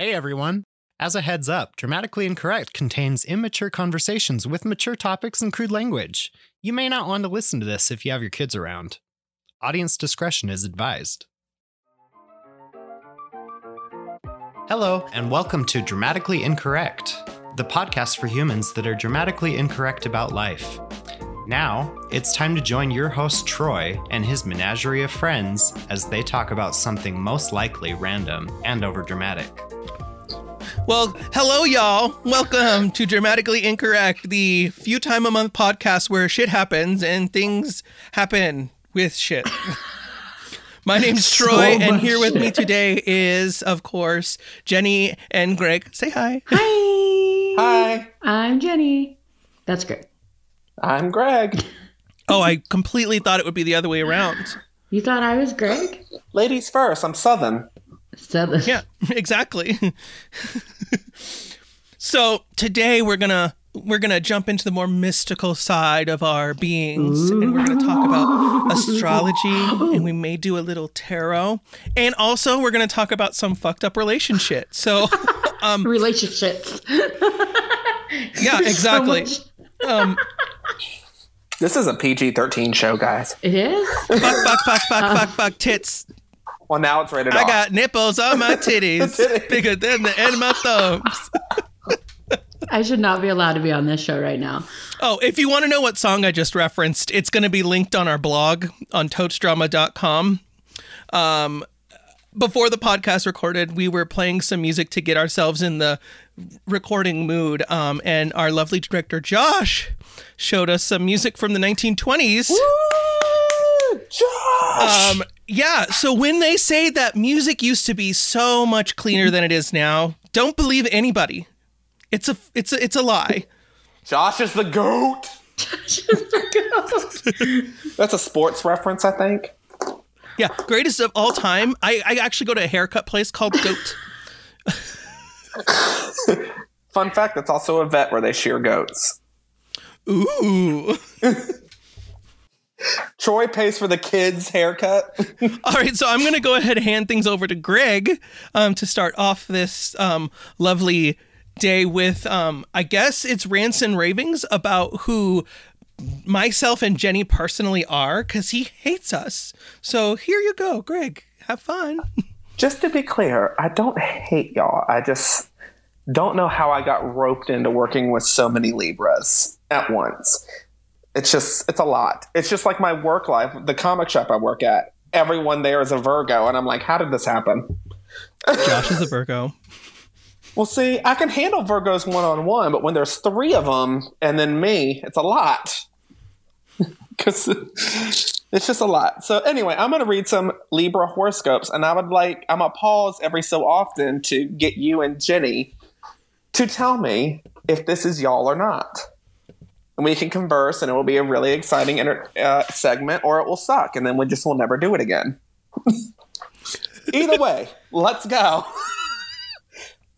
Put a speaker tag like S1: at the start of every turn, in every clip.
S1: Hey everyone! As a heads up, Dramatically Incorrect contains immature conversations with mature topics and crude language. You may not want to listen to this if you have your kids around. Audience discretion is advised. Hello, and welcome to Dramatically Incorrect, the podcast for humans that are dramatically incorrect about life. Now, it's time to join your host Troy and his menagerie of friends as they talk about something most likely random and overdramatic.
S2: Well, hello, y'all. Welcome to Dramatically Incorrect, the few time a month podcast where shit happens and things happen with shit. My name's
S3: So
S2: Troy, and
S3: much
S2: here with me today is, of course, Jenny and Greg. Say hi.
S3: Hi.
S4: Hi,
S3: I'm Jenny. That's great.
S4: I'm Greg.
S2: Oh, I completely thought it would be the other way around.
S3: You thought I was Greg?
S4: Ladies first, I'm Southern.
S3: So the,
S2: Yeah, exactly. so today we're gonna we're gonna jump into the more mystical side of our beings, and we're gonna talk about astrology, and we may do a little tarot, and also we're gonna talk about some fucked up relationship. So, um,
S3: relationships.
S2: yeah, exactly.
S3: much-
S2: um,
S4: This is a PG 13 show, guys.
S3: it is?
S2: fuck, fuck, fuck, fuck, fuck, fuck, tits.
S4: Well, now it's rated
S2: I
S4: off.
S2: got nipples on my titties,
S4: Titties.
S2: bigger than the end of my thumbs.
S3: I should not be allowed to be on this show right now.
S2: Oh, if you want to know what song I just referenced, it's going to be linked on our blog on toadsdrama.com. Um, before the podcast recorded, we were playing some music to get ourselves in the recording mood. Um, and our lovely director, Josh, showed us some music from the 1920s.
S4: Woo! Josh!
S2: Um, yeah, so when they say that music used to be so much cleaner than it is now, don't believe anybody. It's a it's a, it's a lie.
S4: Josh is the GOAT. Josh is the goat. That's a sports reference, I think.
S2: Yeah, greatest of all time. I, I actually go to a haircut place called Goat.
S4: Fun fact that's also a vet where they shear goats.
S2: Ooh.
S4: Troy pays for the kids' haircut.
S2: All right, so I'm going to go ahead and hand things over to Greg um, to start off this um, lovely day with, um, I guess it's rants and ravings about who myself and Jenny personally are because he hates us. So here you go, Greg. Have fun.
S4: just to be clear, I don't hate y'all. I just don't know how I got roped into working with so many Libras at once. It's just, it's a lot. It's just like my work life, the comic shop I work at. Everyone there is a Virgo, and I'm like, how did this happen?
S2: Josh is a Virgo.
S4: Well, see, I can handle Virgos one on one, but when there's three of them and then me, it's a lot. Because it's just a lot. So, anyway, I'm going to read some Libra horoscopes, and I would like, I'm going to pause every so often to get you and Jenny to tell me if this is y'all or not. And we can converse, and it will be a really exciting inter- uh, segment, or it will suck, and then we just will never do it again. Either way, let's go.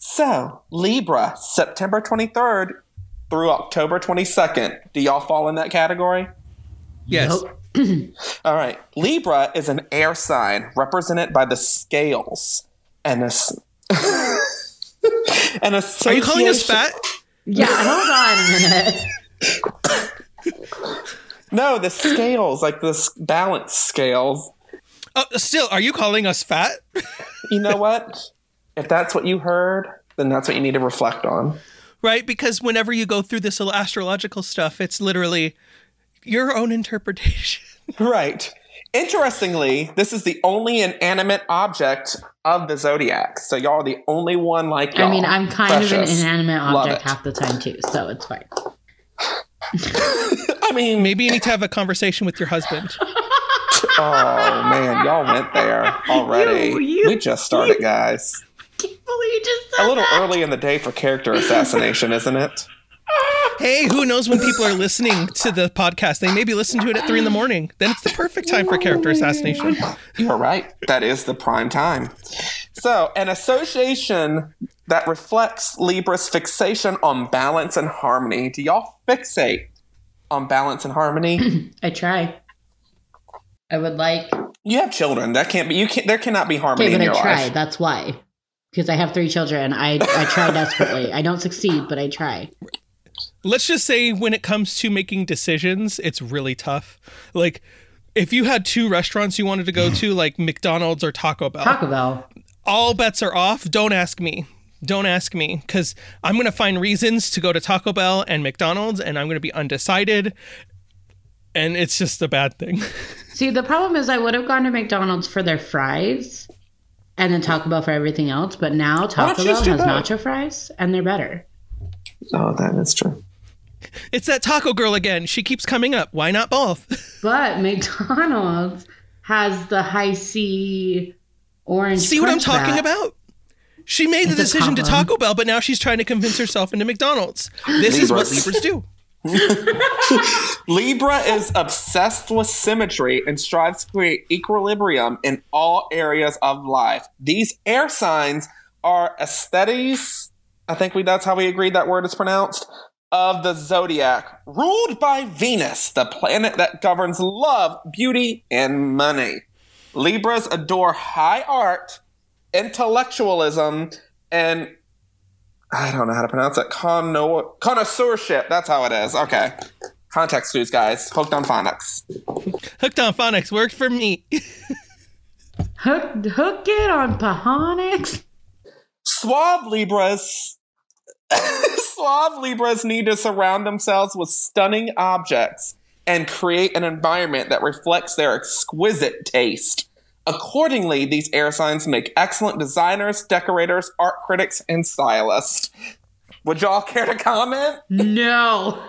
S4: So, Libra, September 23rd through October 22nd. Do y'all fall in that category?
S2: Yes.
S3: Nope.
S4: All right. Libra is an air sign represented by the scales and a. s- an
S2: Are you calling us
S4: association-
S2: fat?
S3: Yeah, hold on a minute.
S4: No, the scales, like the balance scales.
S2: Oh, still, are you calling us fat?
S4: You know what? if that's what you heard, then that's what you need to reflect on.
S2: right? Because whenever you go through this astrological stuff, it's literally your own interpretation.
S4: Right. Interestingly, this is the only inanimate object of the zodiac. So y'all are the only one like y'all.
S3: I mean, I'm kind of an inanimate object half the time too, so it's fine.
S4: I mean,
S2: Maybe you need to have a conversation with your husband.
S4: oh man, y'all went there already.
S3: You- you-
S4: we just started, guys.
S3: I you just said
S4: A little
S3: that.
S4: early in the day for character assassination, isn't it?
S2: Hey, who knows when people are listening to the podcast? They maybe listen to it at three in the morning. Then it's the perfect time for character assassination.
S4: You are right. That is the prime time. So, an association that reflects Libra's fixation on balance and harmony. Do y'all fixate on balance and harmony?
S3: I try. I would like.
S4: you have children. That can't be. You can't. There cannot be harmony
S3: Okay,
S4: in
S3: but I try.
S4: life.
S3: That's why. because I have three children. I, I try desperately. I don't succeed, but I try.
S2: Let's just say when it comes to making decisions, it's really tough. Like if you had two restaurants you wanted to go to, like McDonald's or Taco Bell,
S3: Taco Bell.
S2: all bets are off. Don't ask me. Don't ask me because I'm going to find reasons to go to Taco Bell and McDonald's and I'm going to be undecided. And it's just a bad thing.
S3: See, the problem is I would have gone to McDonald's for their fries and then Taco Bell for everything else, but now Taco Bell has
S4: both?
S3: nacho fries and they're better.
S4: Oh, that is true.
S2: It's that taco girl again. She keeps coming up. Why not both?
S3: But McDonald's has the high C orange.
S2: See what I'm talking
S3: wrap.
S2: about? She made the
S3: It's
S2: decision to. Taco Bell, but now she's trying to convince herself into McDonald's. This is what
S4: Libras.
S2: Libras do.
S4: Libra is obsessed with symmetry and strives to create equilibrium in all areas of life. These air signs are aesthetes. I think we that's how we agreed that word is pronounced. Of the zodiac, ruled by Venus, the planet that governs love, beauty, and money. Libras adore high art, intellectualism, and I don't know how to pronounce it. Conno- connoisseurship. That's how it is. Okay. Context clues, guys. Hooked on phonics.
S2: Hooked on Phonics worked for me.
S3: Hook, hook it on Pahonix.
S4: Suave Libras. Suave Libras need to surround themselves with stunning objects and create an environment that reflects their exquisite taste. Accordingly, these air signs make excellent designers, decorators, art critics, and stylists. Would y'all care to comment?
S3: No.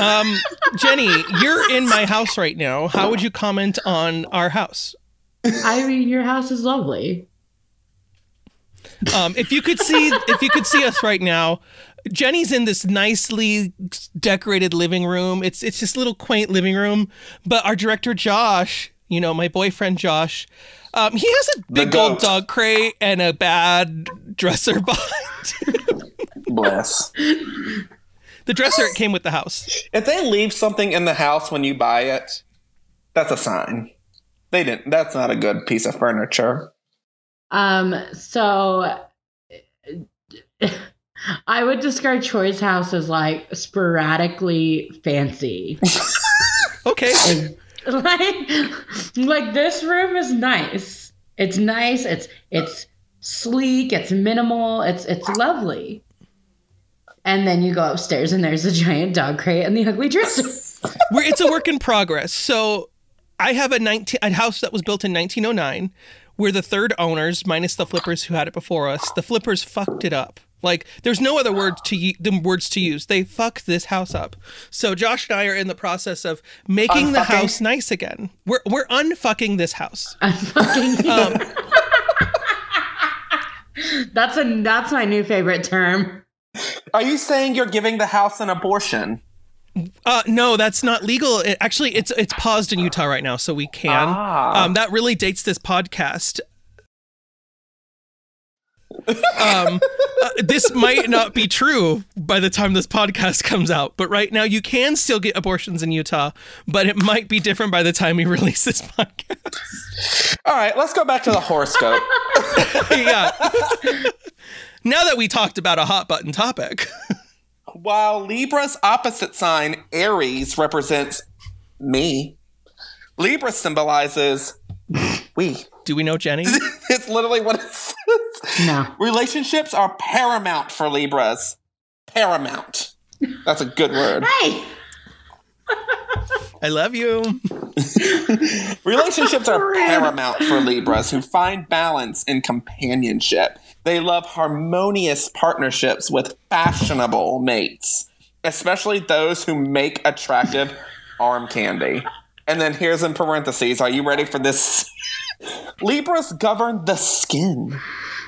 S2: Um, Jenny, you're in my house right now. How would you comment on our house?
S3: I mean, your house is lovely.
S2: Um, if you could see, if you could see us right now, Jenny's in this nicely decorated living room. It's it's this little quaint living room. But our director Josh, you know, my boyfriend Josh, um, he has a big
S4: goat.
S2: old dog crate and a bad dresser behind.
S4: Bless.
S2: the dresser it came with the house.
S4: If they leave something in the house when you buy it, that's a sign. They didn't. That's not a good piece of furniture.
S3: Um, so I would describe Troy's house as like sporadically fancy.
S2: Okay.
S3: like, like this room is nice. It's nice. It's it's sleek. It's minimal. It's it's lovely. And then you go upstairs and there's a giant dog crate and the ugly dresser.
S2: It's a work in progress. So I have a 19 a house that was built in 1909. We're the third owners, minus the flippers who had it before us. The flippers fucked it up. Like there's no other word to u- the words to use. They fucked this house up. So Josh and I are in the process of making the house nice again. We're we're unfucking this house.
S3: I'm.
S2: Um,
S3: that's a that's my new favorite term.
S4: Are you saying you're giving the house an abortion?
S2: Uh, no, that's not legal. It, actually, it's it's paused in Utah right now, so we can.
S4: Ah.
S2: Um, that really dates this podcast. Um, uh, this might not be true by the time this podcast comes out, but right now you can still get abortions in Utah, but it might be different by the time we release this podcast.
S4: All right, let's go back to the horoscope.
S2: yeah. now that we talked about a hot button topic,
S4: While Libra's opposite sign, Aries, represents me, Libra symbolizes we.
S2: do we know Jenny?
S4: It's literally what it says.
S3: No.
S4: Relationships are paramount for Libras. Paramount. That's a good word.
S3: Hey,
S2: I love you.
S4: Relationships are paramount for Libras who find balance in companionship. They love harmonious partnerships with fashionable mates, especially those who make attractive arm candy. And then here's in parentheses are you ready for this? Libras govern the skin.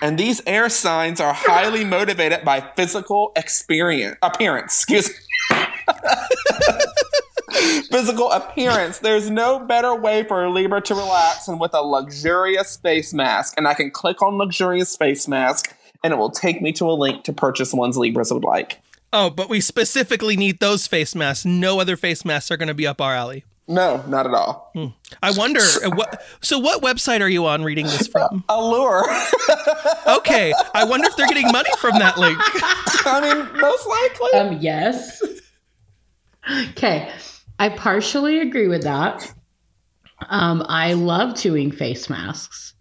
S4: And these air signs are highly motivated by physical experience appearance. Excuse physical appearance. There's no better way for a Libra to relax than with a luxurious face mask. And I can click on luxurious face mask and it will take me to a link to purchase ones Libras would like.
S2: Oh, but we specifically need those face masks. No other face masks are going to be up our alley.
S4: No, not at all.
S2: I wonder uh, what. So, what website are you on reading this from?
S4: Allure.
S2: Okay, I wonder if they're getting money from that link.
S4: I mean, most likely.
S3: Um, yes. okay, I partially agree with that. Um, I love doing face masks.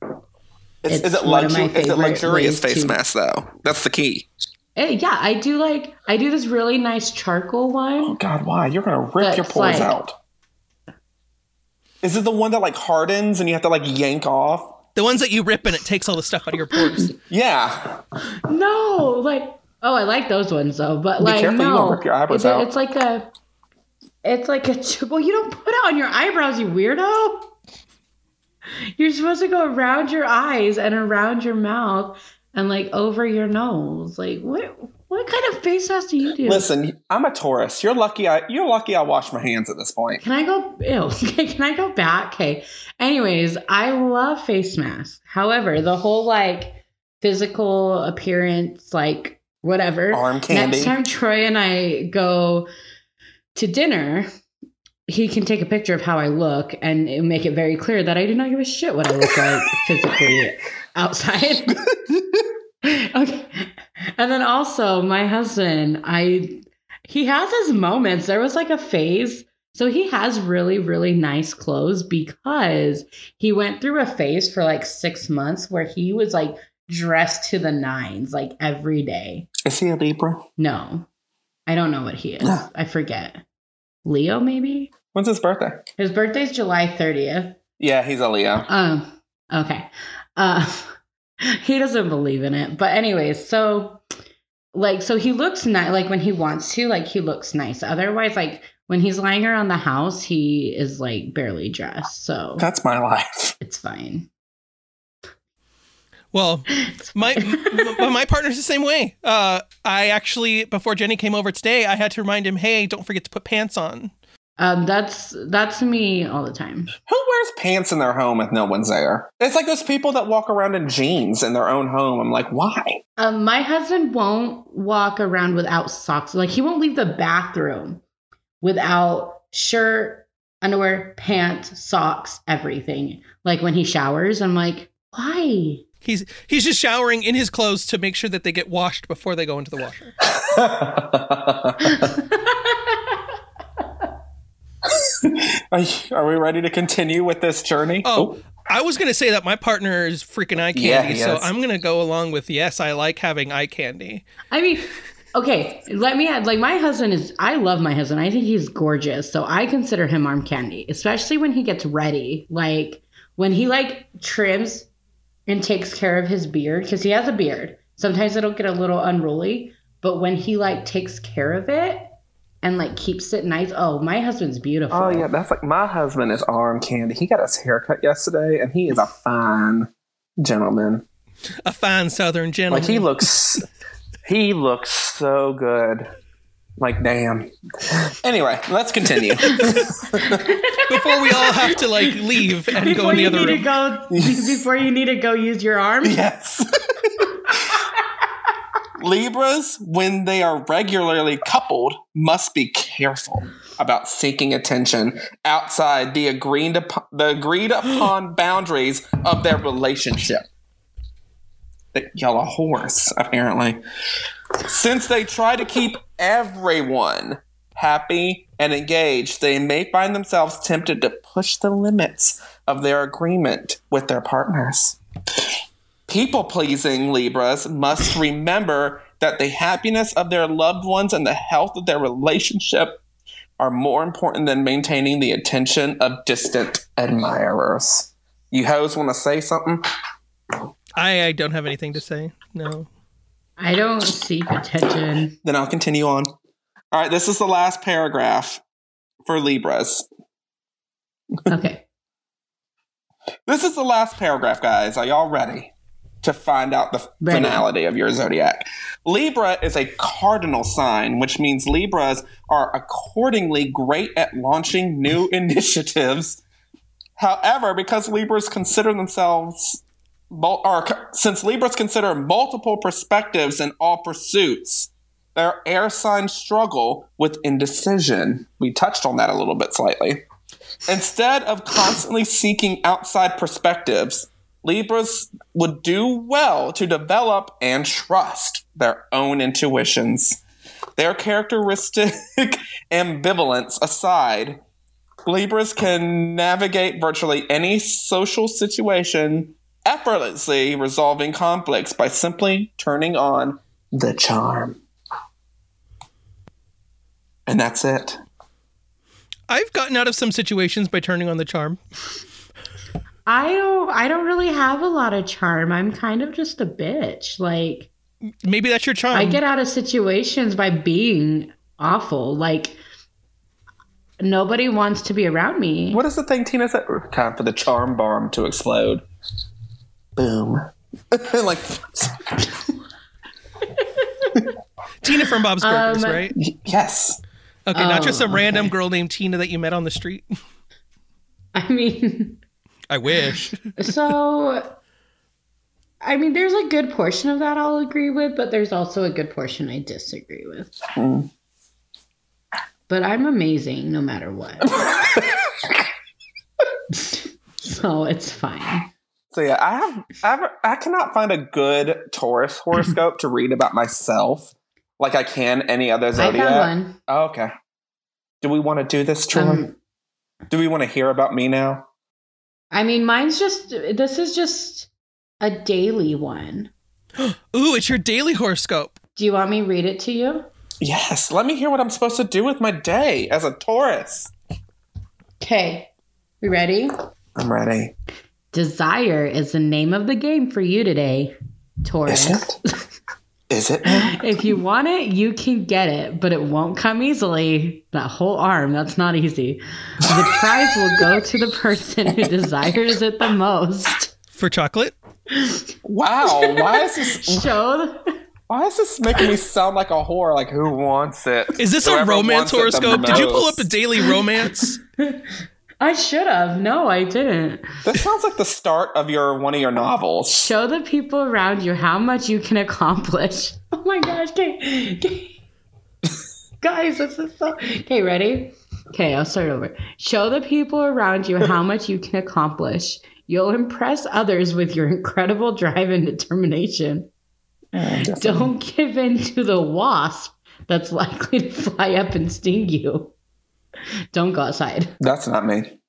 S4: Is,
S3: it's
S4: is it
S3: one
S4: luxury? Is it luxurious
S3: ways
S4: face
S3: to-
S4: mask though? That's the key.
S3: Eh, yeah, I do like I do this really nice charcoal one.
S4: Oh God, why? You're gonna rip your pores
S3: like-
S4: out. Is it the one that like hardens and you have to like yank off?
S2: The ones that you rip and it takes all the stuff out of your pores.
S4: Yeah.
S3: No, like oh, I like those ones though, but
S4: Be
S3: like
S4: careful, you
S3: no,
S4: won't rip your eyebrows
S3: it-
S4: out.
S3: it's like a, it's like a well, you don't put it on your eyebrows, you weirdo. You're supposed to go around your eyes and around your mouth and like over your nose. Like what? What kind of face mask do you do?
S4: Listen, I'm a Taurus. You're lucky. I you're lucky. I wash my hands at this point.
S3: Can I go? Ew. Can I go back? Okay. Anyways, I love face masks. However, the whole like physical appearance, like whatever.
S4: Arm candy.
S3: Next time Troy and I go to dinner, he can take a picture of how I look and it'll make it very clear that I do not give a shit what I look like physically outside. okay. And then also my husband, I he has his moments. There was like a phase. So he has really, really nice clothes because he went through a phase for like six months where he was like dressed to the nines, like every day.
S4: Is he a Libra?
S3: No, I don't know what he is.
S4: Yeah.
S3: I forget. Leo, maybe?
S4: When's his birthday?
S3: His birthday's July 30th.
S4: Yeah, he's a Leo.
S3: Um, okay. Uh, he doesn't believe in it. But, anyways, so like, so he looks nice, like when he wants to, like, he looks nice. Otherwise, like, when he's lying around the house, he is like barely dressed. So
S4: That's my life.
S3: it's fine.
S2: Well, my m- my partner's the same way. Uh, I actually before Jenny came over today, I had to remind him, "Hey, don't forget to put pants on."
S3: Um, that's that's me all the time.
S4: Who wears pants in their home if no one's there? It's like those people that walk around in jeans in their own home. I'm like, why?
S3: Um, my husband won't walk around without socks. Like he won't leave the bathroom without shirt, underwear, pants, socks, everything. Like when he showers, I'm like, why?
S2: He's he's just showering in his clothes to make sure that they get washed before they go into the washer.
S4: are, we ready to continue with this journey?
S2: Oh, oh, I was gonna say that my partner is freaking eye candy,
S4: Yeah, he
S2: so
S4: is.
S2: I'm gonna go along with yes. I like having eye candy.
S3: I mean, okay, let me add like my husband is I love my husband. I think he's gorgeous. So I consider him arm candy, especially when he gets ready. Like when he like trims and takes care of his beard because he has a beard. Sometimes it'll get a little unruly, but when he like takes care of it and like keeps it nice, oh, my husband's beautiful.
S4: Oh yeah, that's like my husband is arm candy. He got his haircut yesterday, and he is a fine gentleman.
S2: A fine Southern gentleman.
S4: Like he looks, he looks so good. Like damn. Anyway, let's continue.
S2: before we all have to like leave and go
S3: before
S2: in the
S3: you
S2: other
S3: need
S2: room.
S3: to go, before you need to go use your arm.
S4: yes. Libras, when they are regularly coupled, must be careful about seeking attention outside the agreed upon, the agreed upon boundaries of their relationship. That y'all horse, apparently. Since they try to keep everyone happy and engaged, they may find themselves tempted to push the limits of their agreement with their partners. People pleasing Libras must remember that the happiness of their loved ones and the health of their relationship are more important than maintaining the attention of distant admirers. You hoes want to say something?
S2: I, I don't have anything to say. No.
S3: I don't seek attention.
S4: Then I'll continue on. All right, this is the last paragraph for Libras.
S3: Okay.
S4: This is the last paragraph, guys. Are y'all ready to find out the finality of your zodiac? Libra is a cardinal sign, which means Libras are accordingly great at launching new initiatives. However, because Libras consider themselves, or since Libras consider multiple perspectives in all pursuits, their air signs struggle with indecision. We touched on that a little bit slightly. Instead of constantly seeking outside perspectives, Libras would do well to develop and trust their own intuitions. Their characteristic ambivalence aside, Libras can navigate virtually any social situation effortlessly resolving conflicts by simply turning on the charm. And that's it.
S2: I've gotten out of some situations by turning on the charm.
S3: I don't I don't really have a lot of charm. I'm kind of just a bitch. Like
S2: Maybe that's your charm.
S3: I get out of situations by being awful. Like nobody wants to be around me.
S4: What is the thing Tina said? Time for the charm bomb to explode. Boom. like,
S2: Tina from Bob's Burgers,
S3: Um,
S2: right?
S4: y- yes.
S2: Okay, not just
S3: Oh,
S2: some random
S3: okay.
S2: girl named Tina that you met on the street.
S3: I mean,
S2: I wish.
S3: so I mean, there's a good portion of that I'll agree with, but there's also a good portion I disagree with.
S4: Mm.
S3: But I'm amazing no matter what. so it's fine.
S4: So yeah, I have, I have, I cannot find a good Taurus horoscope to read about myself like I can any other
S3: I
S4: zodiac.
S3: found one.
S4: Oh, okay. Do we want to do this, Troy?
S3: Um,
S4: do we want to hear about me now?
S3: I mean, mine's just this is just a daily one.
S2: Ooh, it's your daily horoscope.
S3: Do you want me to read it to you?
S4: Yes. Let me hear what I'm supposed to do with my day as a Taurus.
S3: Okay. We ready?
S4: I'm ready.
S3: Desire is the name of the game for you today, Taurus.
S4: Is it?
S3: If you want it, you can get it, but it won't come easily. That whole arm, that's not easy. The prize will go to the person who desires it the most.
S2: For chocolate?
S4: Wow. Why is this?
S3: Show
S4: Why is this making me sound like a whore? Like who wants it?
S2: Is this a romance
S4: wants it the
S2: horoscope? Did you pull up
S4: most.
S2: a daily romance?
S3: I should have. No, I didn't.
S4: This sounds like the start of your one of your novels.
S3: Show the people around you how much you can accomplish. Oh my gosh. Okay. okay. Guys, this is so. Okay, ready? Okay, I'll start over. Show the people around you how much you can accomplish. You'll impress others with your incredible drive and determination. Don't give in to the wasp that's likely to fly up and sting you. Don't go outside.
S4: That's not me.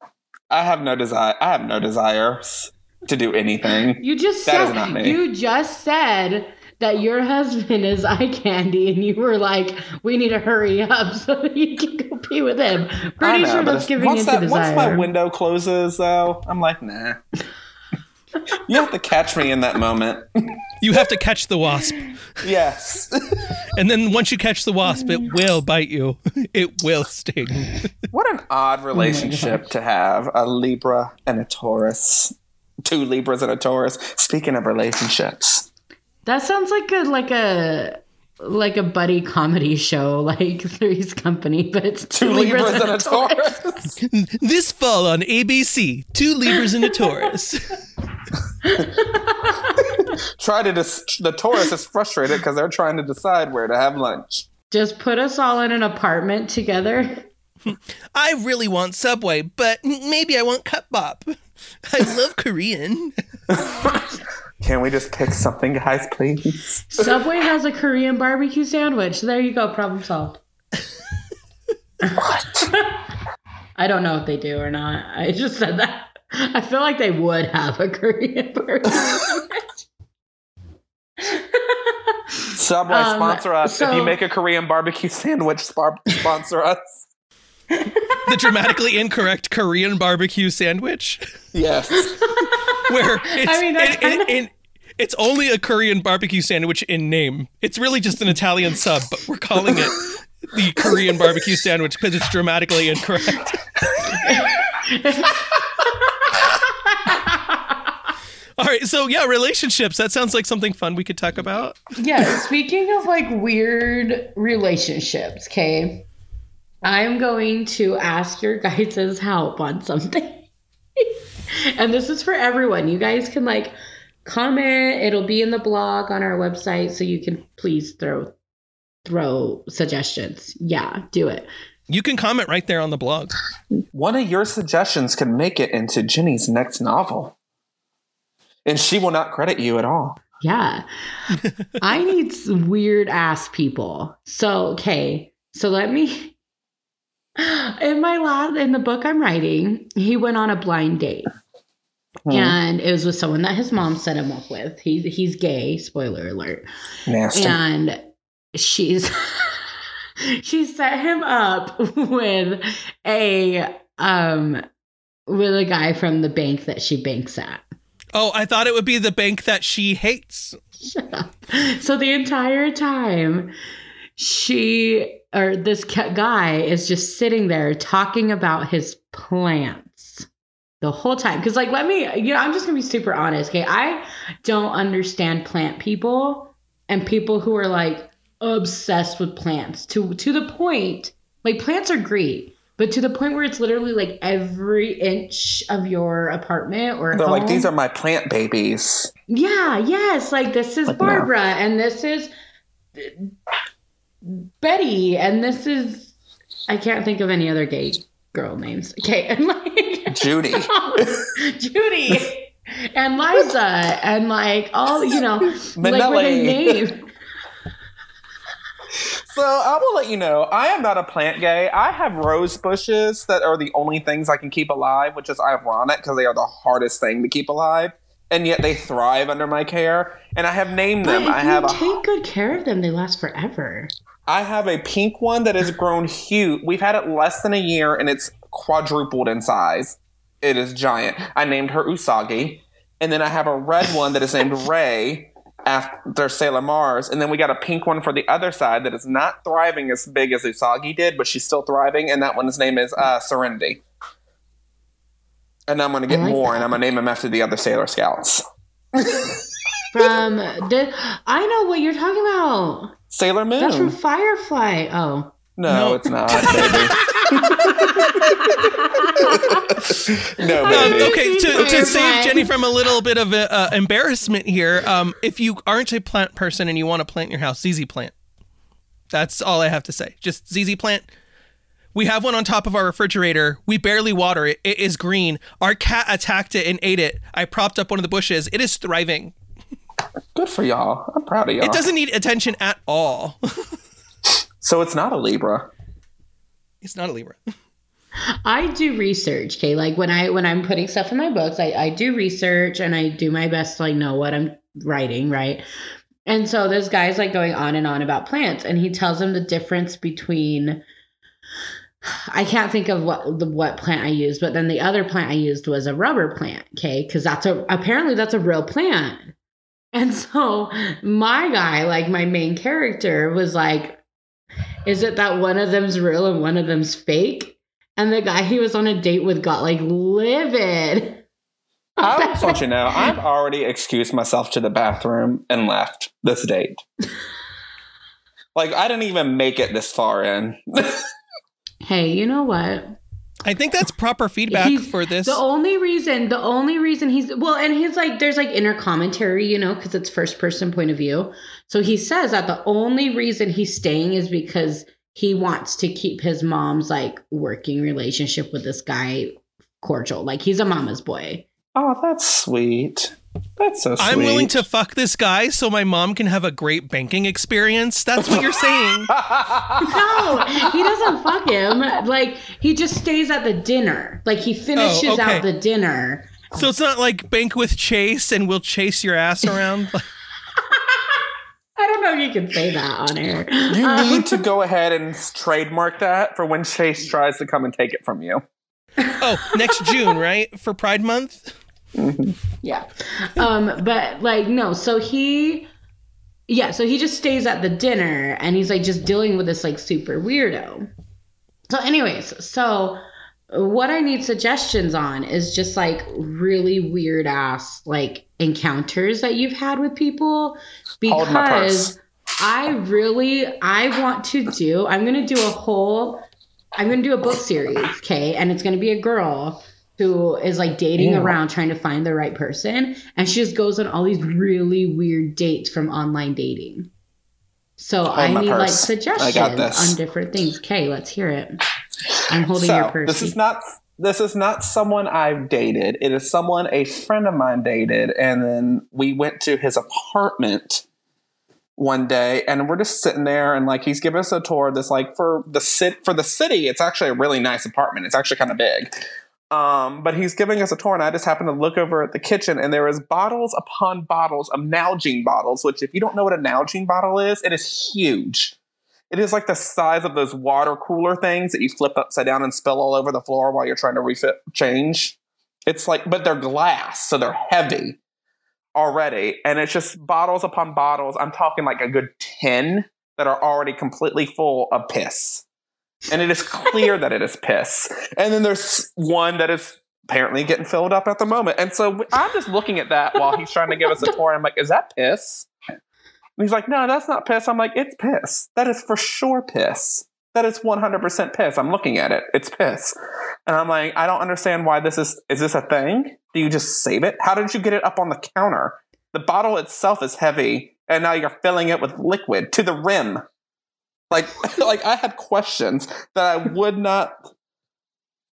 S4: I have no desire. I have no desires to do anything.
S3: You just
S4: That
S3: said
S4: is not me.
S3: you just said that your husband is eye candy, and you were like, "We need to hurry up so that you can go be with him." Pretty
S4: know,
S3: sure that's giving
S4: once
S3: into
S4: that,
S3: desire.
S4: Once my window closes, though, I'm like, nah. you have to catch me in that moment.
S2: You have to catch the wasp.
S4: yes.
S2: And then once you catch the wasp, it will bite you. It will sting.
S4: what an odd oh relationship to have a Libra and a Taurus. Two Libras and a Taurus. Speaking of relationships.
S3: that sounds like a like a like a buddy comedy show, like Three's Company, but it's two,
S4: Two Libras and a Taurus.
S2: This fall on ABC, two Libras and a Taurus.
S4: Try to dis- the Taurus is frustrated because they're trying to decide where to have lunch.
S3: Just put us all in an apartment together.
S2: I really want Subway, but maybe I want Cupbop. I love Korean.
S4: Can we just pick something, guys, please?
S3: Subway has a Korean barbecue sandwich. There you go, problem solved.
S4: What?
S3: I don't know if they do or not. I just said that. I feel like they would have a Korean barbecue sandwich.
S4: Subway
S3: Um,
S4: sponsor us. if you make a Korean barbecue sandwich, sponsor us.
S2: The dramatically incorrect Korean barbecue sandwich,
S4: Yes.
S2: where it's,
S3: I mean, that's
S2: it- it-
S3: kinda-
S2: it- it's only a Korean barbecue sandwich in name. It's really just an Italian sub, but we're calling it the Korean barbecue sandwich because it's dramatically incorrect. All right, so yeah, relationships. That sounds like something fun we could talk about.
S3: yeah, speaking of like weird relationships, okay, I'm going to ask your guys' help on something. and this is for everyone. You guys can like comment, it'll be in the blog on our website, so you can please throw throw suggestions. Yeah, do it.
S2: You can comment right there on the blog.
S4: One of your suggestions could make it into Jenny's next novel. And she will not credit you at all.
S3: Yeah. I need some weird ass people. So, okay. So let me in my last in the book I'm writing, he went on a blind date.
S4: Hmm.
S3: And it was with someone that his mom set him up with. He's he's gay, spoiler alert.
S4: Nasty.
S3: And she's she set him up with a um with a guy from the bank that she banks at.
S2: Oh, I thought it would be the bank that she hates.
S3: Shut up. So the entire time, she or this guy is just sitting there talking about his plants the whole time. Because, like, let me, you know, I'm just gonna be super honest. Okay, I don't understand plant people and people who are like obsessed with plants to to the point. Like, plants are great. But to the point where it's literally like every inch of your apartment or
S4: They're like, these are my plant babies.
S3: Yeah, yes. Like this is
S4: Like, no.
S3: Barbara and this is Betty and this is I can't think of any other gay girl names. Okay, and like
S4: Judy.
S3: Judy and Liza and like all you know like where they
S4: Minnelli.
S3: name.
S4: So I will let you know, I am not a plant gay. I have rose bushes that are the only things I can keep alive, which is ironic because they are the hardest thing to keep alive, and yet they thrive under my care. And I have named
S3: But
S4: them.
S3: if
S4: I have
S3: you
S4: a
S3: take good care of them, they last forever.
S4: I have a pink one that has grown huge. We've had it less than a year, and it's quadrupled in size. It is giant. I named her Usagi, and then I have a red one that is named Rei after Sailor Mars, and then we got a pink one for the other side that is not thriving as big as Usagi did, but she's still thriving, and that one's name is uh, Serenity. And I'm gonna get
S3: like
S4: more,
S3: that.
S4: and I'm gonna name them after the other Sailor Scouts.
S3: From the, I know what you're talking about.
S4: Sailor Moon.
S3: That's from Firefly. Oh.
S4: No,
S2: No.
S4: it's not, baby. no,
S2: Um,
S4: baby.
S2: okay, to, to save Jenny from a little bit of uh, uh, embarrassment here, um, if you aren't a plant person and you want to plant in your house, ZZ Plant. That's all I have to say. Just ZZ Plant. We have one on top of our refrigerator. We barely water it. It is green. Our cat attacked it and ate it. I propped up one of the bushes. It is thriving.
S4: Good for y'all. I'm proud of y'all.
S2: It doesn't need attention at all.
S4: so it's not a Libra.
S2: it's not a Libra.
S3: I do research, okay? Like when I when I'm putting stuff in my books, I, I do research and I do my best to like know what I'm writing, right? And so this guy's like going on and on about plants, and he tells him the difference between I can't think of what the what plant I used, but then the other plant I used was a rubber plant, okay? Because that's a apparently that's a real plant. And so my guy, like my main character, was like, Is it that one of them's real and one of them's fake? And the guy he was on a date with got like livid.
S4: I just want you to know, I've already excused myself to the bathroom and left this date. like, I didn't even make it this far in.
S3: Hey, you know what?
S2: I think that's proper feedback
S3: He's-
S2: for this.
S3: The only reason, the only reason he's well, and he's like, there's like inner commentary, you know, because it's first person point of view. So he says that the only reason he's staying is because he wants to keep his mom's like working relationship with this guy cordial. Like he's a mama's boy.
S4: oh, that's sweet. That's so sweet.
S2: I'm willing to fuck this guy so my mom can have a great banking experience. That's what you're saying.
S3: No, he doesn't fuck him. Like he just stays at the dinner. Like he finishes
S2: Oh, okay.
S3: out the dinner.
S2: So it's not like bank with Chase and we'll chase your ass around.
S3: I don't know if you can say that on air.
S4: You
S3: Um,
S4: need to go ahead and trademark that for when Chase tries to come and take it from you.
S2: oh, next June, right? For Pride Month?
S3: Yeah. Um, but like no, so he yeah, so he just stays at the dinner and he's like just dealing with this like super weirdo. So anyways, so what I need suggestions on is just like really weird ass like encounters that you've had with people because. I really I want to do I'm going to do a whole I'm going to do a book series, okay? And it's going to be a girl who is like dating
S4: Yeah.
S3: around trying to find the right person and she just goes on all these really weird dates from online dating. So I need like
S4: purse. I
S3: suggestions on different things. Okay, let's hear it. I'm holding
S4: so
S3: your purse.
S4: this is not this is not someone I've dated. It is someone a friend of mine dated, and then we went to his apartment one day, and we're just sitting there, and like he's giving us a tour. This like for the sit for the city, it's actually a really nice apartment. It's actually kind of big. Um, but he's giving us a tour, and I just happened to look over at the kitchen, and there is bottles upon bottles of Nalgene bottles. Which, if you don't know what a Nalgene bottle is, it is huge. It is like the size of those water cooler things that you flip upside down and spill all over the floor while you're trying to refit change. It's like, but they're glass, so they're heavy already, and it's just bottles upon bottles. I'm talking like a good ten that are already completely full of piss and it is clear that it is piss. And then there's one that is apparently getting filled up at the moment. And so I'm just looking at that while he's trying to give us a tour. I'm like, is that piss? And he's like, no, that's not piss. I'm like, it's piss. That is for sure piss. That is 100% piss. I'm looking at it. It's piss. And I'm like, I don't understand why this is. Is this a thing? Do you just save it? How did you get it up on the counter? The bottle itself is heavy, and now you're filling it with liquid to the rim. Like, like I had questions that I would not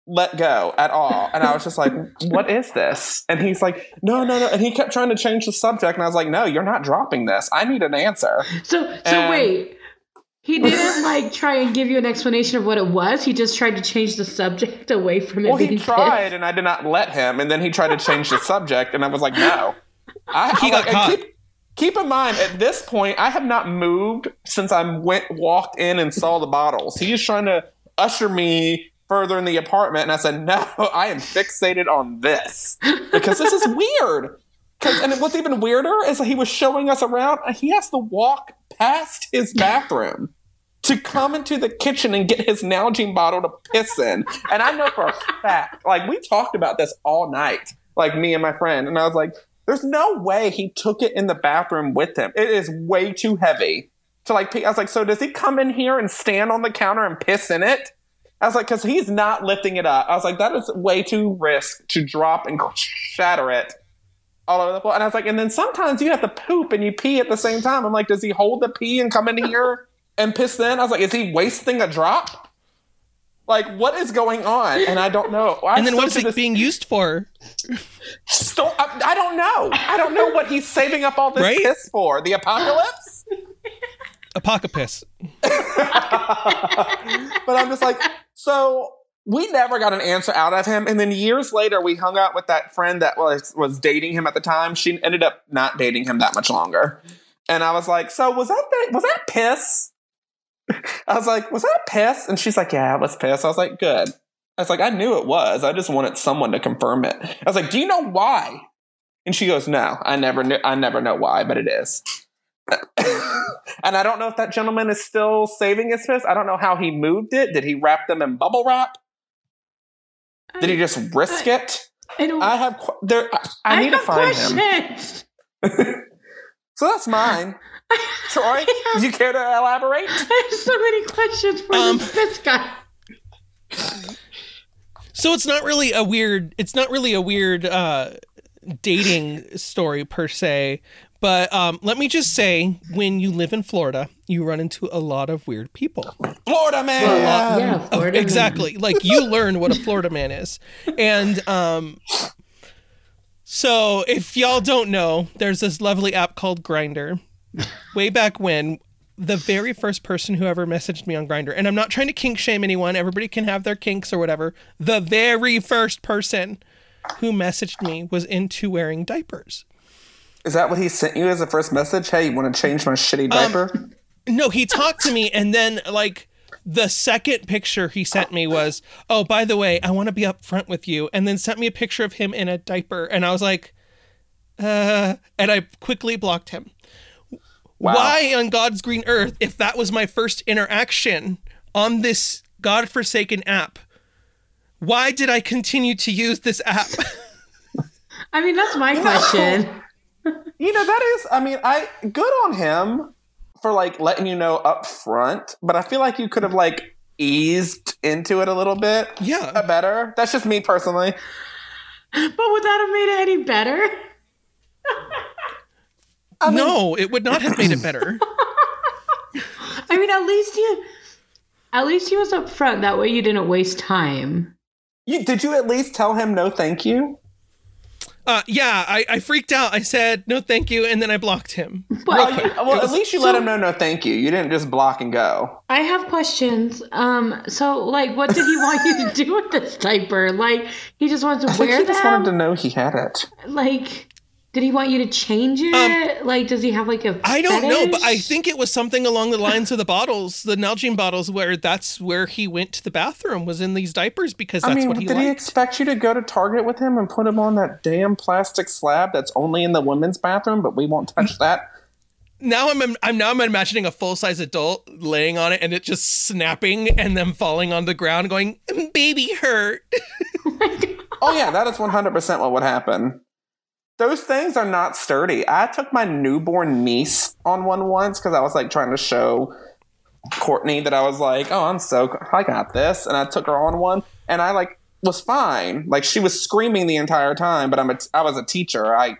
S4: let go at all. And I was just like, what is this? And he's like, no, no, no. And he kept trying to change the subject. And I was like, no, you're not dropping this. I need an answer.
S3: so so
S4: and-
S3: wait. He didn't like try and give you an explanation of what it was. He just tried to change the subject away from it.
S4: Well, he tried,
S3: piss.
S4: and I did not let him. And then he tried to change the subject, and I was like, no. I,
S2: He
S4: I'm
S2: got
S4: like, and
S2: caught.
S4: Keep, keep in mind, at this point, I have not moved since I went walked in and saw the bottles. He is trying to usher me further in the apartment, and I said, no, I am fixated on this because this is weird. and what's even weirder is that he was showing us around. He has to walk past his bathroom to come into the kitchen and get his Nalgene bottle to piss in. And I know for a fact, like we talked about this all night, like me and my friend, and I was like, "There's no way he took it in the bathroom with him. It is way too heavy to like." pee." I was like, "So does he come in here and stand on the counter and piss in it?" I was like, "Cause he's not lifting it up." I was like, "That is way too risk to drop and shatter it." all over the floor. And I was like, and then sometimes you have to poop and you pee at the same time. I'm like, does he hold the pee and come in here and piss then? I was like, is he wasting a drop? Like, what is going on? And I don't know. I
S2: and then what is it
S4: to
S2: being used for?
S4: this- still- I, I don't know. I don't know what he's saving up all this
S2: Right?
S4: piss for. The apocalypse?
S2: Apocapis.
S4: but I'm just like, so we never got an answer out of him. And then years later, we hung out with that friend that was was dating him at the time. She ended up not dating him that much longer. And I was like, so was that that was that piss? I was like, was that a piss? And she's like, yeah, it was piss. I was like, good. I was like, I knew it was. I just wanted someone to confirm it. I was like, do you know why? And she goes, no, I never knew. I never know why, but it is. and I don't know if that gentleman is still saving his piss. I don't know how he moved it. Did he wrap them in bubble wrap? Did he just risk it?
S3: I don't.
S4: I have there. I, I need to find him. So that's mine. Troy, do you care to elaborate?
S3: I have so many questions for
S2: Um,
S3: this, this guy.
S2: So it's not really a weird. It's not really a weird uh, dating story per se. But um, let me just say, when you live in Florida, you run into a lot of weird people.
S4: Florida man.
S3: Well, yeah, Florida. man.
S2: exactly. Like you learn what a Florida man is. And um so if y'all don't know, there's this lovely app called Grindr. Way back when the very first person who ever messaged me on Grindr, and I'm not trying to kink shame anyone, everybody can have their kinks or whatever. The very first person who messaged me was into wearing diapers.
S4: Is that what he sent you as a first message? Hey, you want to change my shitty diaper?
S2: No, he talked to me, and then like the second picture he sent me was, "Oh, by the way, I want to be up front with you," and then sent me a picture of him in a diaper, and I was like, "Uh," and I quickly blocked him.
S4: Wow.
S2: Why on God's green earth, if that was my first interaction on this godforsaken app, why did I continue to use this app?
S3: I mean, that's my question.
S4: You know, that is, I mean, I good on him for like letting you know up front, but I feel like you could have like eased into it a little bit
S2: yeah.
S4: better. That's just me personally.
S3: But would that have made it any better?
S4: I mean,
S2: no, it would not have made it better.
S3: I mean, at least you, at least he was up front. That way, you didn't waste time.
S4: You, did you at least tell him no thank you?
S2: Uh, yeah, I, I freaked out. I said no, thank you, and then I blocked him.
S3: Well,
S2: Real quick.
S4: Well,
S2: It
S4: at least you let him know no thank you. You didn't just block and go.
S3: I have questions. Um, so like, what did he want you to do with this diaper? Like, he just wants to
S4: I think
S3: wear
S4: he just wanted to know he had it.
S3: Like, did he want you to change it? like, does he have like a?
S2: Um, I don't know, but I think it was something along the lines of the bottles, the Nalgene bottles, where that's where he went to the bathroom was in these diapers because that's
S4: I mean,
S2: what he
S4: did he expect you to go to Target with him and put him on that damn plastic slab that's only in the women's bathroom, but we won't touch that?
S2: now I'm I'm now I'm imagining a full size adult laying on it and it just snapping and then falling on the ground, going, "Baby hurt."
S4: Oh yeah, that is one hundred percent what would happen. Those things are not sturdy. I took my newborn niece on one once because I was like trying to show Courtney that I was like, oh, I'm so I got this, and I took her on one, and I like was fine. Like she was screaming the entire time, but I'm a, I was a teacher. I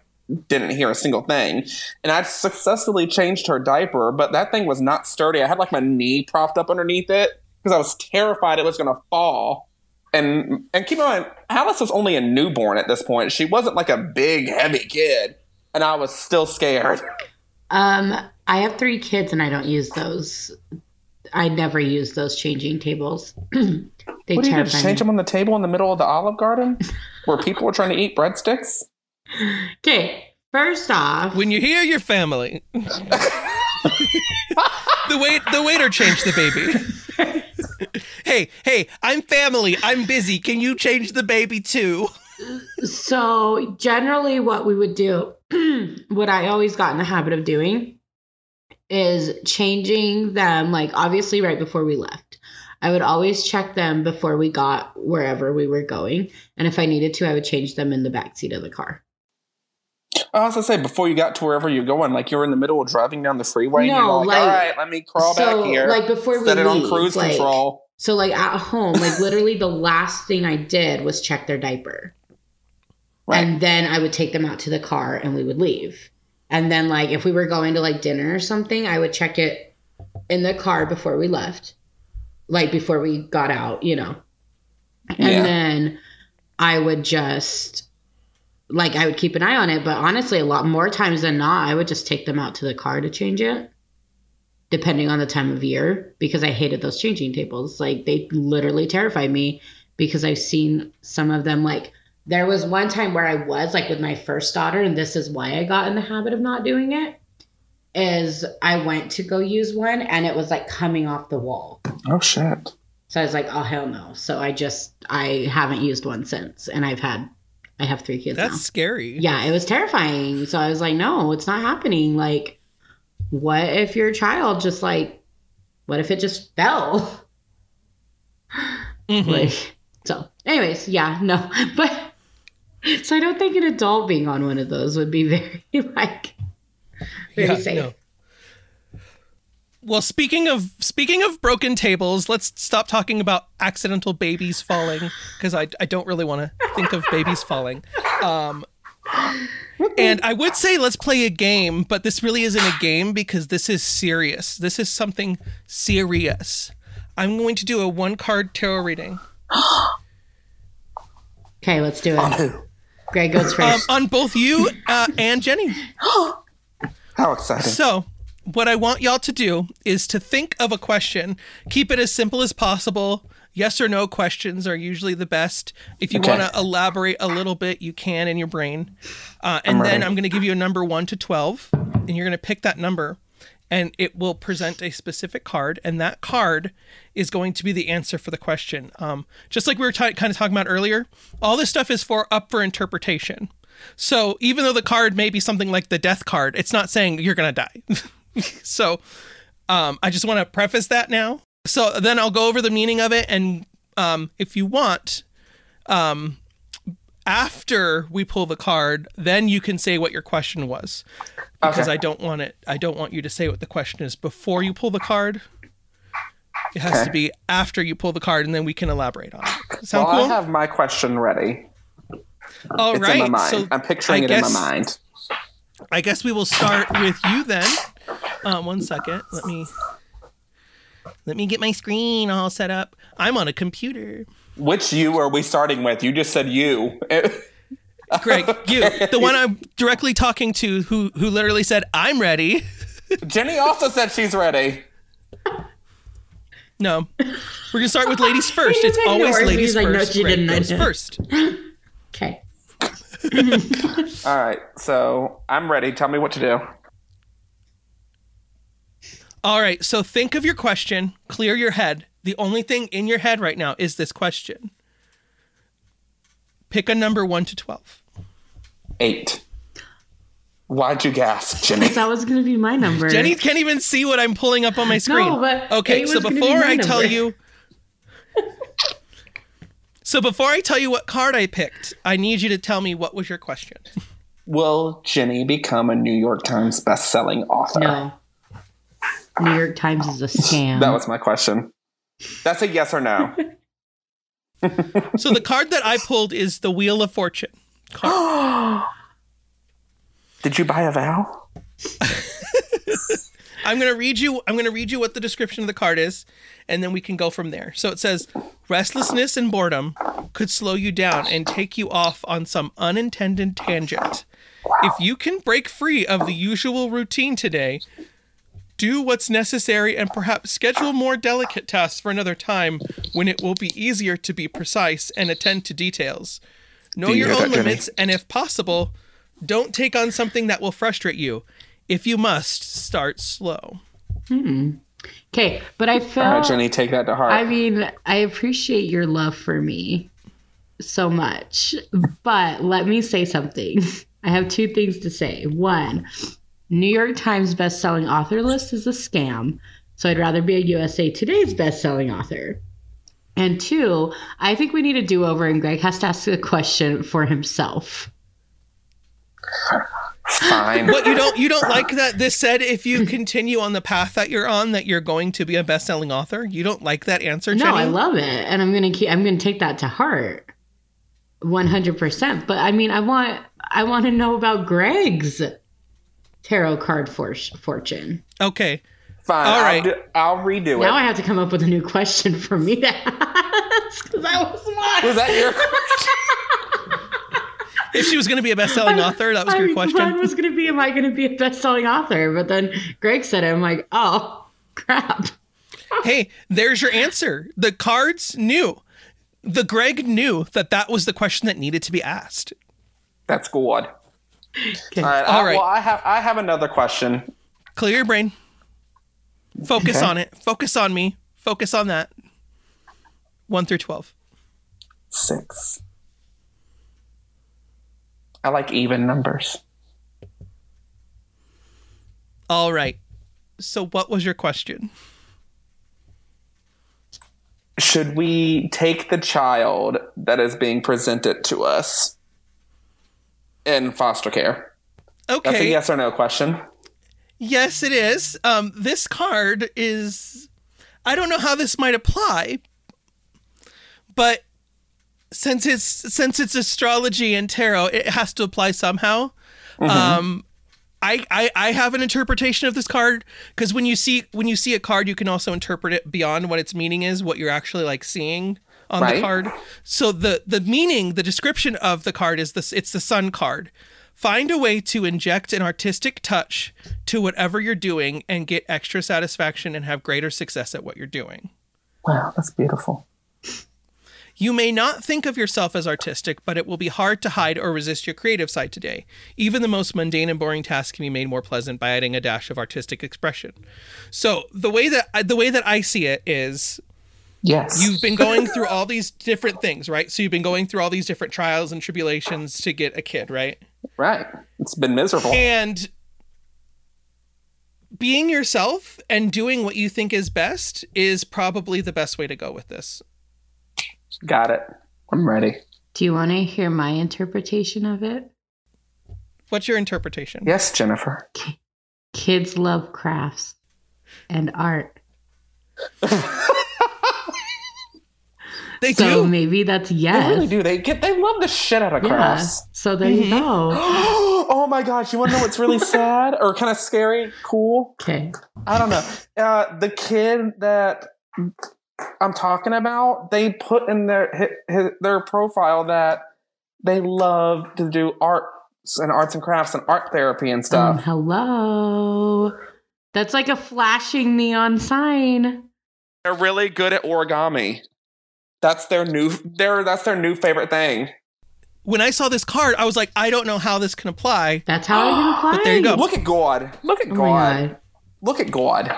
S4: didn't hear a single thing, and I successfully changed her diaper, but that thing was not sturdy. I had like my knee propped up underneath it because I was terrified it was going to fall. And and keep in mind, Alice was only a newborn at this point. She wasn't like a big, heavy kid, and I was still scared.
S3: Um, I have three kids and I don't use those. I never use those changing tables. they
S4: What do you do?
S3: terrify
S4: change
S3: me.
S4: them on the table in the middle of the Olive Garden, where people were trying to eat breadsticks?
S3: Okay, first off,
S2: When you hear your family, the wait the waiter changed the baby. Hey, hey, I'm family. I'm busy. Can you change the baby too?
S3: so generally what we would do, what I always got in the habit of doing is changing them like obviously right before we left. I would always check them before we got wherever we were going, and if I needed to, I would change them in the back seat of the car.
S4: I was gonna say before you got to wherever you're going, like you're in the middle of driving down the freeway, and
S3: No,
S4: you're like,
S3: like-
S4: "All right, let me crawl
S3: so,
S4: back here,
S3: like before we
S4: set it on cruise
S3: like-
S4: control."
S3: So like at home, like literally the last thing I did was check their diaper.
S4: Right.
S3: And then I would take them out to the car and we would leave. And then like if we were going to like dinner or something, I would check it in the car before we left. Like before we got out, you know. And
S4: Yeah.
S3: then I would just like I would keep an eye on it, but honestly a lot more times than not, I would just take them out to the car to change it depending on the time of year because I hated those changing tables. Like they literally terrified me because I've seen some of them like there was one time where I was like with my first daughter and this is why I got in the habit of not doing it is I went to go use one and it was like coming off the wall.
S4: oh shit!
S3: So I was like, "Oh hell no." So I just I haven't used one since and I've had I have 3 kids
S2: That's
S3: now.
S2: scary.
S3: Yeah, it was terrifying. So I was like, "No, it's not happening." Like what if your child just like what if it just fell?
S2: Mhm.
S3: Like, so, anyways, yeah, no, but so I don't think an adult being on one of those would be very like very
S2: Yeah,
S3: safe.
S2: no. Well, speaking of speaking of broken tables, let's stop talking about accidental babies falling because I, I don't really want to think of babies falling. Um, and I would say let's play a game, but this really isn't a game because this is serious. This is something serious. I'm going to do a one card tarot reading
S3: Okay, let's do it. Greg goes
S2: um,
S3: first.
S2: on both you uh, and Jenny.
S4: How exciting!
S2: So, what I want y'all to do is to think of a question. Keep it as simple as possible. Yes or no questions are usually the best. If you
S4: Okay.
S2: want to elaborate a little bit, you can in your brain. Uh, and
S4: I'm
S2: then. I'm going to give you a number 1 to 12, and you're going to pick that number, and it will present a specific card, and that card is going to be the answer for the question. Um, just like we were ta- kind of talking about earlier, all this stuff is for up for interpretation. So even though the card may be something like the death card, it's not saying you're gonna die. so um, I just want to preface that now. So then I'll go over the meaning of it, and um, if you want, um, after we pull the card, then you can say what your question was, because
S4: Okay.
S2: I don't want it. I don't want you to say what the question is before you pull the card. It has
S4: Okay.
S2: to be after you pull the card, and then we can elaborate on it. Sound
S4: well,
S2: cool?
S4: I have my question ready.
S2: All
S4: It's
S2: right.
S4: in my mind.
S2: So
S4: I'm picturing
S2: I
S4: it
S2: guess-
S4: in my mind.
S2: I guess we will start with you then. Uh, one second. Let me. Let me get my screen all set up. I'm on a computer.
S4: Which you are we starting with? You just said you.
S2: Greg, you, the one I'm directly talking to, who who literally said, "I'm ready."
S4: Jenny also said she's ready.
S2: No, we're gonna start with ladies first. It's always ladies
S3: He's like, no,
S2: first.
S3: she
S2: Greg
S3: didn't.
S2: Goes first.
S3: Okay.
S4: All right, so I'm ready. Tell me what to do.
S2: All right, so think of your question, clear your head. The only thing in your head right now is this question. Pick a number 1 to 12.
S4: Eight. Why'd you gasp, Jenny?
S3: That was going to be my number.
S2: Jenny can't even see what I'm pulling up on my screen.
S3: No, but
S2: okay,
S3: eight
S2: so
S3: was gonna be
S2: before
S3: my
S2: I tell you So before I tell you what card I picked, I need you to tell me what was your question.
S4: Will Jenny become a New York Times best-selling author?
S3: No. New York Times is a scam.
S4: That was my question. That's a yes or no.
S2: So the card that I pulled is the Wheel of Fortune. Card.
S4: Did you buy a vow?
S2: I'm going to read you I'm going to read you what the description of the card is and then we can go from there. So it says restlessness and boredom could slow you down and take you off on some unintended tangent. If you can break free of the usual routine today, do what's necessary and perhaps schedule more delicate tasks for another time when it will be easier to be precise and attend to details. Know
S4: you
S2: your own
S4: that, Jenny?
S2: limits and if possible, don't take on something that will frustrate you. If you must, start slow. Hmm.
S3: okay, but I feel.
S4: All right, Jenny, take that to heart.
S3: I mean, I appreciate your love for me so much, but let me say something. I have two things to say. One, New York Times best-selling author list is a scam, so I'd rather be a USA Today's best-selling author. And two, I think we need a do-over, and Greg has to ask a question for himself.
S4: Fine.
S2: What you don't you don't like that this said if you continue on the path that you're on that you're going to be a best-selling author? You don't like that answer,
S3: No, I love it, and I'm gonna keep. I'm gonna take that to heart, one hundred percent. But I mean, I want. I want to know about Greg's tarot card for- fortune.
S2: okay.
S4: Fine.
S2: All
S4: I'll,
S2: right.
S4: do, I'll redo
S3: Now
S4: it.
S3: Now I have to come up with a new question for me to ask because that was mine.
S4: Was that your
S2: If she was going to be a best-selling author, that was your
S3: I-
S2: question.
S3: Mine was gonna be, am I gonna be a best-selling author? But then Greg said it. I'm like, oh crap.
S2: hey, there's your answer. The cards knew. The Greg knew that that was the question that needed to be asked.
S4: That's good. All
S3: Okay.
S4: right.
S2: All
S4: I,
S2: right.
S4: Well, I have I have another question.
S2: Clear your brain. Focus
S4: Okay.
S2: on it. Focus on me. Focus on that. 1 through 12.
S4: Six. I like even numbers.
S2: All right. So what was your question?
S4: Should we take the child that is being presented to us in foster care? Okay. That's a yes or no question.
S2: Yes, it is. Um, this card is. I don't know how this might apply, but since it's since it's astrology and tarot, it has to apply somehow. Um, I, I I have an interpretation of this card because when you see when you see a card, you can also interpret it beyond what its meaning is, what you're actually like seeing on the card. So the the meaning, the description of the card is this: it's the Sun card. Find a way to inject an artistic touch to whatever you're doing and get extra satisfaction and have greater success at what you're doing.
S4: Wow, that's beautiful.
S2: You may not think of yourself as artistic, but it will be hard to hide or resist your creative side today. Even the most mundane and boring tasks can be made more pleasant by adding a dash of artistic expression. So the way that the way that I see it is
S4: Yes.
S2: you've been going through all these different things, right? So you've been going through all these different trials and tribulations to get a kid, right?
S4: right. It's been miserable.
S2: And being yourself and doing what you think is best is probably the best way to go with this.
S4: Got it. I'm ready.
S3: Do you want to hear my interpretation of it?
S2: What's your interpretation?
S4: Yes, Jennifer.
S3: Kids love crafts and art.
S2: They
S3: So
S2: do.
S3: maybe that's yes.
S4: They really do. They get they love the shit out of
S3: Yeah.
S4: crafts.
S3: So there you go.
S4: oh my gosh, you want to know what's really sad or kind of scary? Cool.
S3: Okay.
S4: I don't know. Uh, the kid that I'm talking about, they put in their hi- hi- their profile that they love to do arts and arts and crafts and art therapy and
S3: Um,
S4: stuff.
S3: hello. That's like a flashing neon sign.
S4: They're really good at origami. That's their new. Their that's their new favorite thing.
S2: When I saw this card, I was like, I don't know how this can apply.
S3: That's how it can apply.
S2: But there you go.
S4: Look at God. Look at
S3: Oh
S4: God.
S3: my god.
S4: Look at God.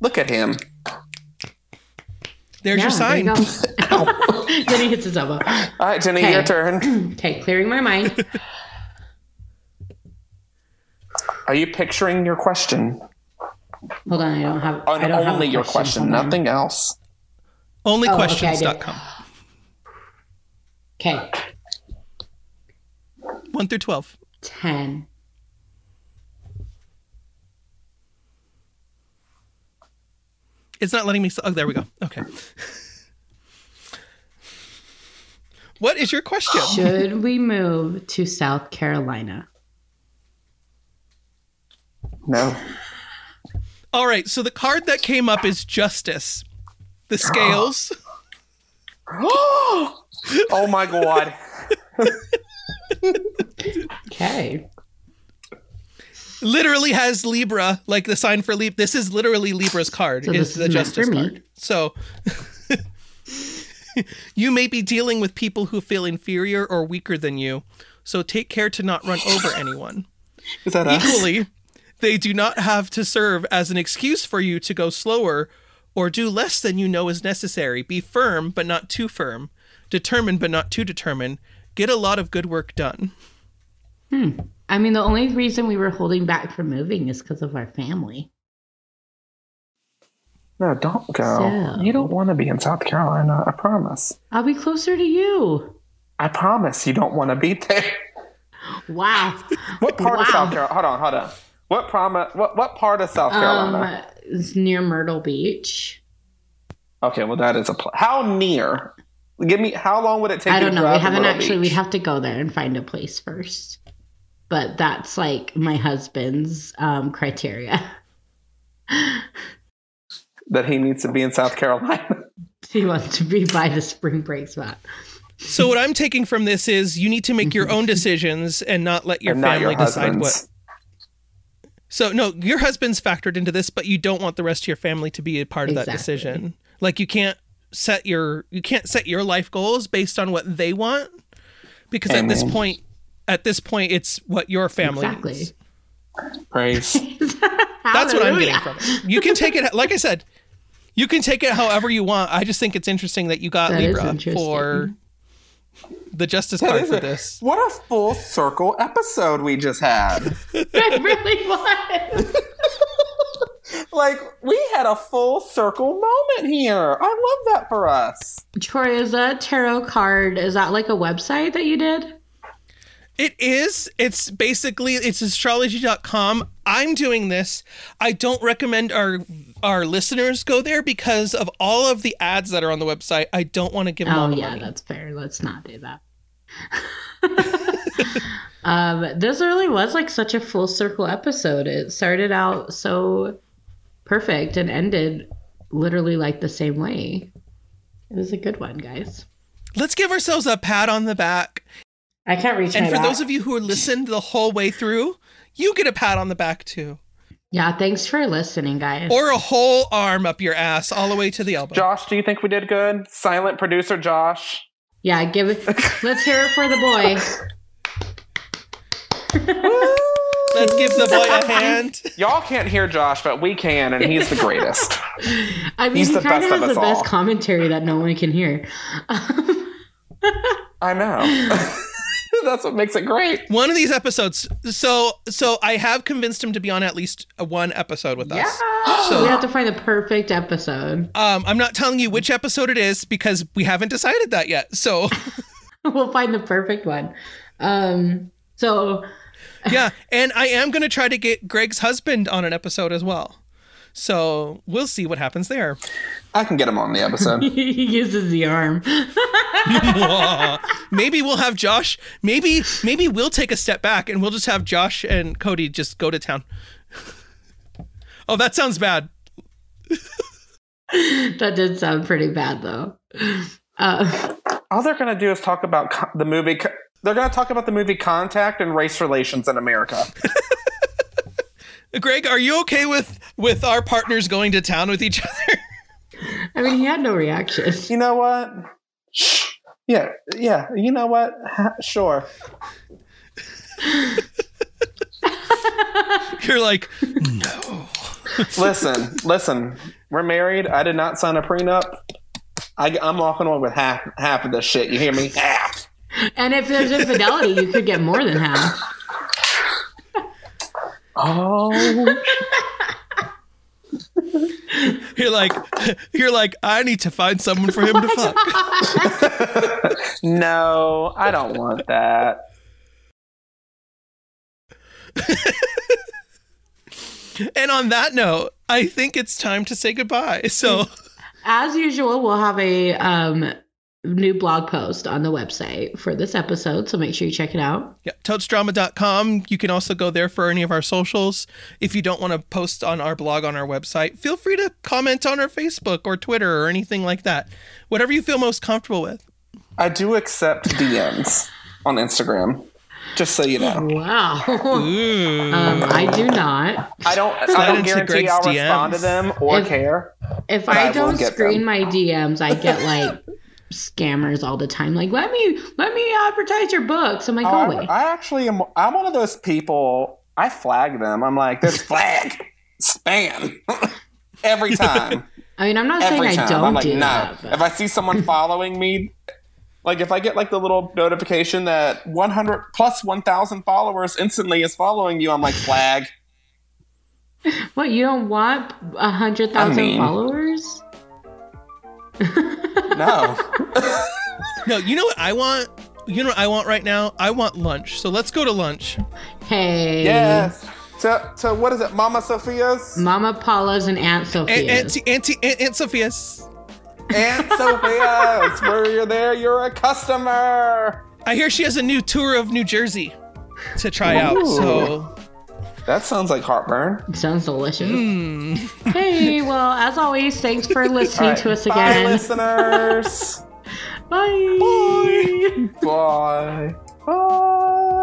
S4: Look at him.
S2: There's your sign.
S3: there you go. Ow. then he hits his elbow.
S4: All right, Jenny,
S3: Okay.
S4: your turn.
S3: Okay, clearing my mind.
S4: Are you picturing your question?
S3: Hold on, I don't have. I don't have
S4: only
S3: a
S4: your question,
S3: Hold on.
S4: nothing else.
S2: Onlyquestions.com.
S3: Oh, okay,
S2: 1 through 12.
S3: ten.
S2: It's not letting me. Oh, there we go. Okay. What is your question?
S3: Should we move to South Carolina?
S4: No.
S2: All right. So the card that came up is Justice. The scales.
S4: oh my God.
S3: Okay.
S2: literally has Libra, like the sign for Libra. This is literally Libra's card.
S3: So
S2: is the
S3: is
S2: Justice card. So you may be dealing with people who feel inferior or weaker than you. So take care to not run over anyone.
S4: Is that us?
S2: Equally, they do not have to serve as an excuse for you to go slower or do less than you know is necessary. Be firm, but not too firm. Determined, but not too determined. Get a lot of good work done. Hmm.
S3: I mean, the only reason we were holding back from moving is because of our family.
S4: No, don't go.
S3: So-
S4: You don't want to be in South Carolina. I promise.
S3: I'll be closer to you.
S4: I promise you don't want to be there.
S3: Wow.
S4: What part of South Carolina? Hold on, hold on. What promise? What what part of South Carolina?
S3: Um, it's near Myrtle Beach.
S4: okay, well that is a pl- how near. Give me how long would it take?
S3: I don't
S4: to
S3: know. We
S4: drive to
S3: haven't
S4: Myrtle
S3: actually. We'd have to go there and find a place first. But that's like my husband's um, criteria.
S4: that he needs to be in South Carolina.
S3: he wants to be by the spring break spot.
S2: So what I'm taking from this is you need to make your own decisions and not let your
S4: and not
S2: family
S4: your
S2: decide what.
S4: Husband's.
S2: So no, your husband's factored into this, but you don't want the rest of your family to be a part of that decision. Like you can't set your you can't set your life goals based on what they want because at this point at this point it's what your family
S3: Exactly.
S2: needs.
S4: Praise.
S2: That's what I'm getting from it. You can take it like I said, you can take it however you want. I just think it's interesting that you got
S3: That is
S2: Libra for the justice
S4: That
S2: card for this.
S4: What a full circle episode we just had.
S3: It really was.
S4: like we had a full circle moment here. I love that for us.
S3: Troy, is that tarot card? Is that like a website that you did?
S2: It is. It's basically it's astrology.com. I'm doing this. I don't recommend our our listeners go there because of all of the ads that are on the website. I don't want to give them all
S3: Oh yeah,
S2: money.
S3: that's fair. Let's not do that. um, this really was like such a full circle episode. It started out so perfect and ended literally like the same way. It was a good one, guys.
S2: Let's give ourselves a pat on the back.
S3: I can't reach out.
S2: And
S3: my
S2: for
S3: back.
S2: those of you who listened the whole way through, you get a pat on the back too.
S3: yeah, thanks for listening, guys.
S2: Or a whole arm up your ass all the way to the elbow.
S4: Josh, do you think we did good? Silent producer Josh.
S3: yeah, give it. Let's hear it for the boy.
S2: Let's give the boy a hand.
S4: Y'all can't hear Josh, but we can, and he's the greatest.
S3: I mean,
S4: He's
S3: he
S4: the
S3: kind
S4: best
S3: of
S4: of
S3: has the
S4: us
S3: best
S4: all.
S3: commentary that no one can hear.
S4: I know. That's what makes it great.
S2: One of these episodes. So so I have convinced him to be on at least one episode with us.
S3: so we have to find the perfect episode.
S2: Um, I'm not telling you which episode it is because we haven't decided that yet. So
S3: we'll find the perfect one. Um, so
S2: yeah, and I am gonna try to get Greg's husband on an episode as well. So we'll see what happens there.
S4: I can get him on the episode.
S3: he uses the arm.
S2: maybe we'll have Josh. Maybe maybe we'll take a step back and we'll just have Josh and Cody just go to town. oh, that sounds bad.
S3: that did sound pretty bad though. Uh,
S4: All they're going to do is talk about co- the movie. Co- they're going to talk about the movie Contact and race relations in America.
S2: Greg, are you okay with with our partners going to town with each other?
S3: I mean, he had no reaction.
S4: you know what? Yeah, yeah. You know what? Sure.
S2: You're like, no.
S4: Listen, listen. We're married. I did not sign a prenup. I, I'm walking away with half half of this shit. You hear me? Half.
S3: And if there's infidelity, you could get more than half.
S4: Oh,
S2: You're like, you're like, I need to find someone for him to fuck.
S4: no, I don't want that.
S2: And on that note, I think it's time to say goodbye. So
S3: As usual, we'll have a um, new blog post on the website for this episode, so make sure you check it out.
S2: yeah, toadsdrama.com. You can also go there for any of our socials. If you don't want to post on our blog on our website, feel free to comment on our Facebook or Twitter or anything like that. Whatever you feel most comfortable with.
S4: I do accept DMs on Instagram. Just so you know,
S3: Wow. Um, I do not.
S4: I don't. I don't guarantee
S2: Greg's
S4: I'll respond to them or
S3: If-
S4: care.
S3: If
S4: I
S3: I don't screen
S4: them.
S3: my DMs, I get like scammers all the time. Like, let me let me advertise your books. I'm like,
S4: Oh,
S3: go
S4: I,
S3: away.
S4: I actually am. I'm one of those people. I flag them. I'm like, this flag spam every time.
S3: I mean, I'm not saying
S4: every
S3: I don't
S4: I'm like,
S3: do
S4: no.
S3: that.
S4: If I see someone following me, like if I get like the little notification that 100 plus 1,000 followers instantly is following you, I'm like, flag.
S3: what you don't want a hundred thousand
S4: mean.
S3: followers?
S4: No.
S2: No, you know what I want? You know what I want right now? I want lunch. So let's go to lunch.
S3: Hey,
S4: yes. To, to what is it, Mama Sophia's?
S3: Mama Paula's and Aunt
S2: A-
S3: Sophia.
S2: Auntie, Auntie, Aunt, Aunt Sophia's.
S4: Aunt Sophia's. Where you're there, you're a customer.
S2: I hear she has a new tour of New Jersey to try out. So,
S4: That sounds like heartburn.
S3: Sounds delicious.
S2: mm,
S3: Hey, well, as always, thanks for listening
S4: All
S3: to
S4: right,
S3: us
S4: Bye,
S3: again.
S4: listeners.
S3: Bye.
S4: Bye. Bye.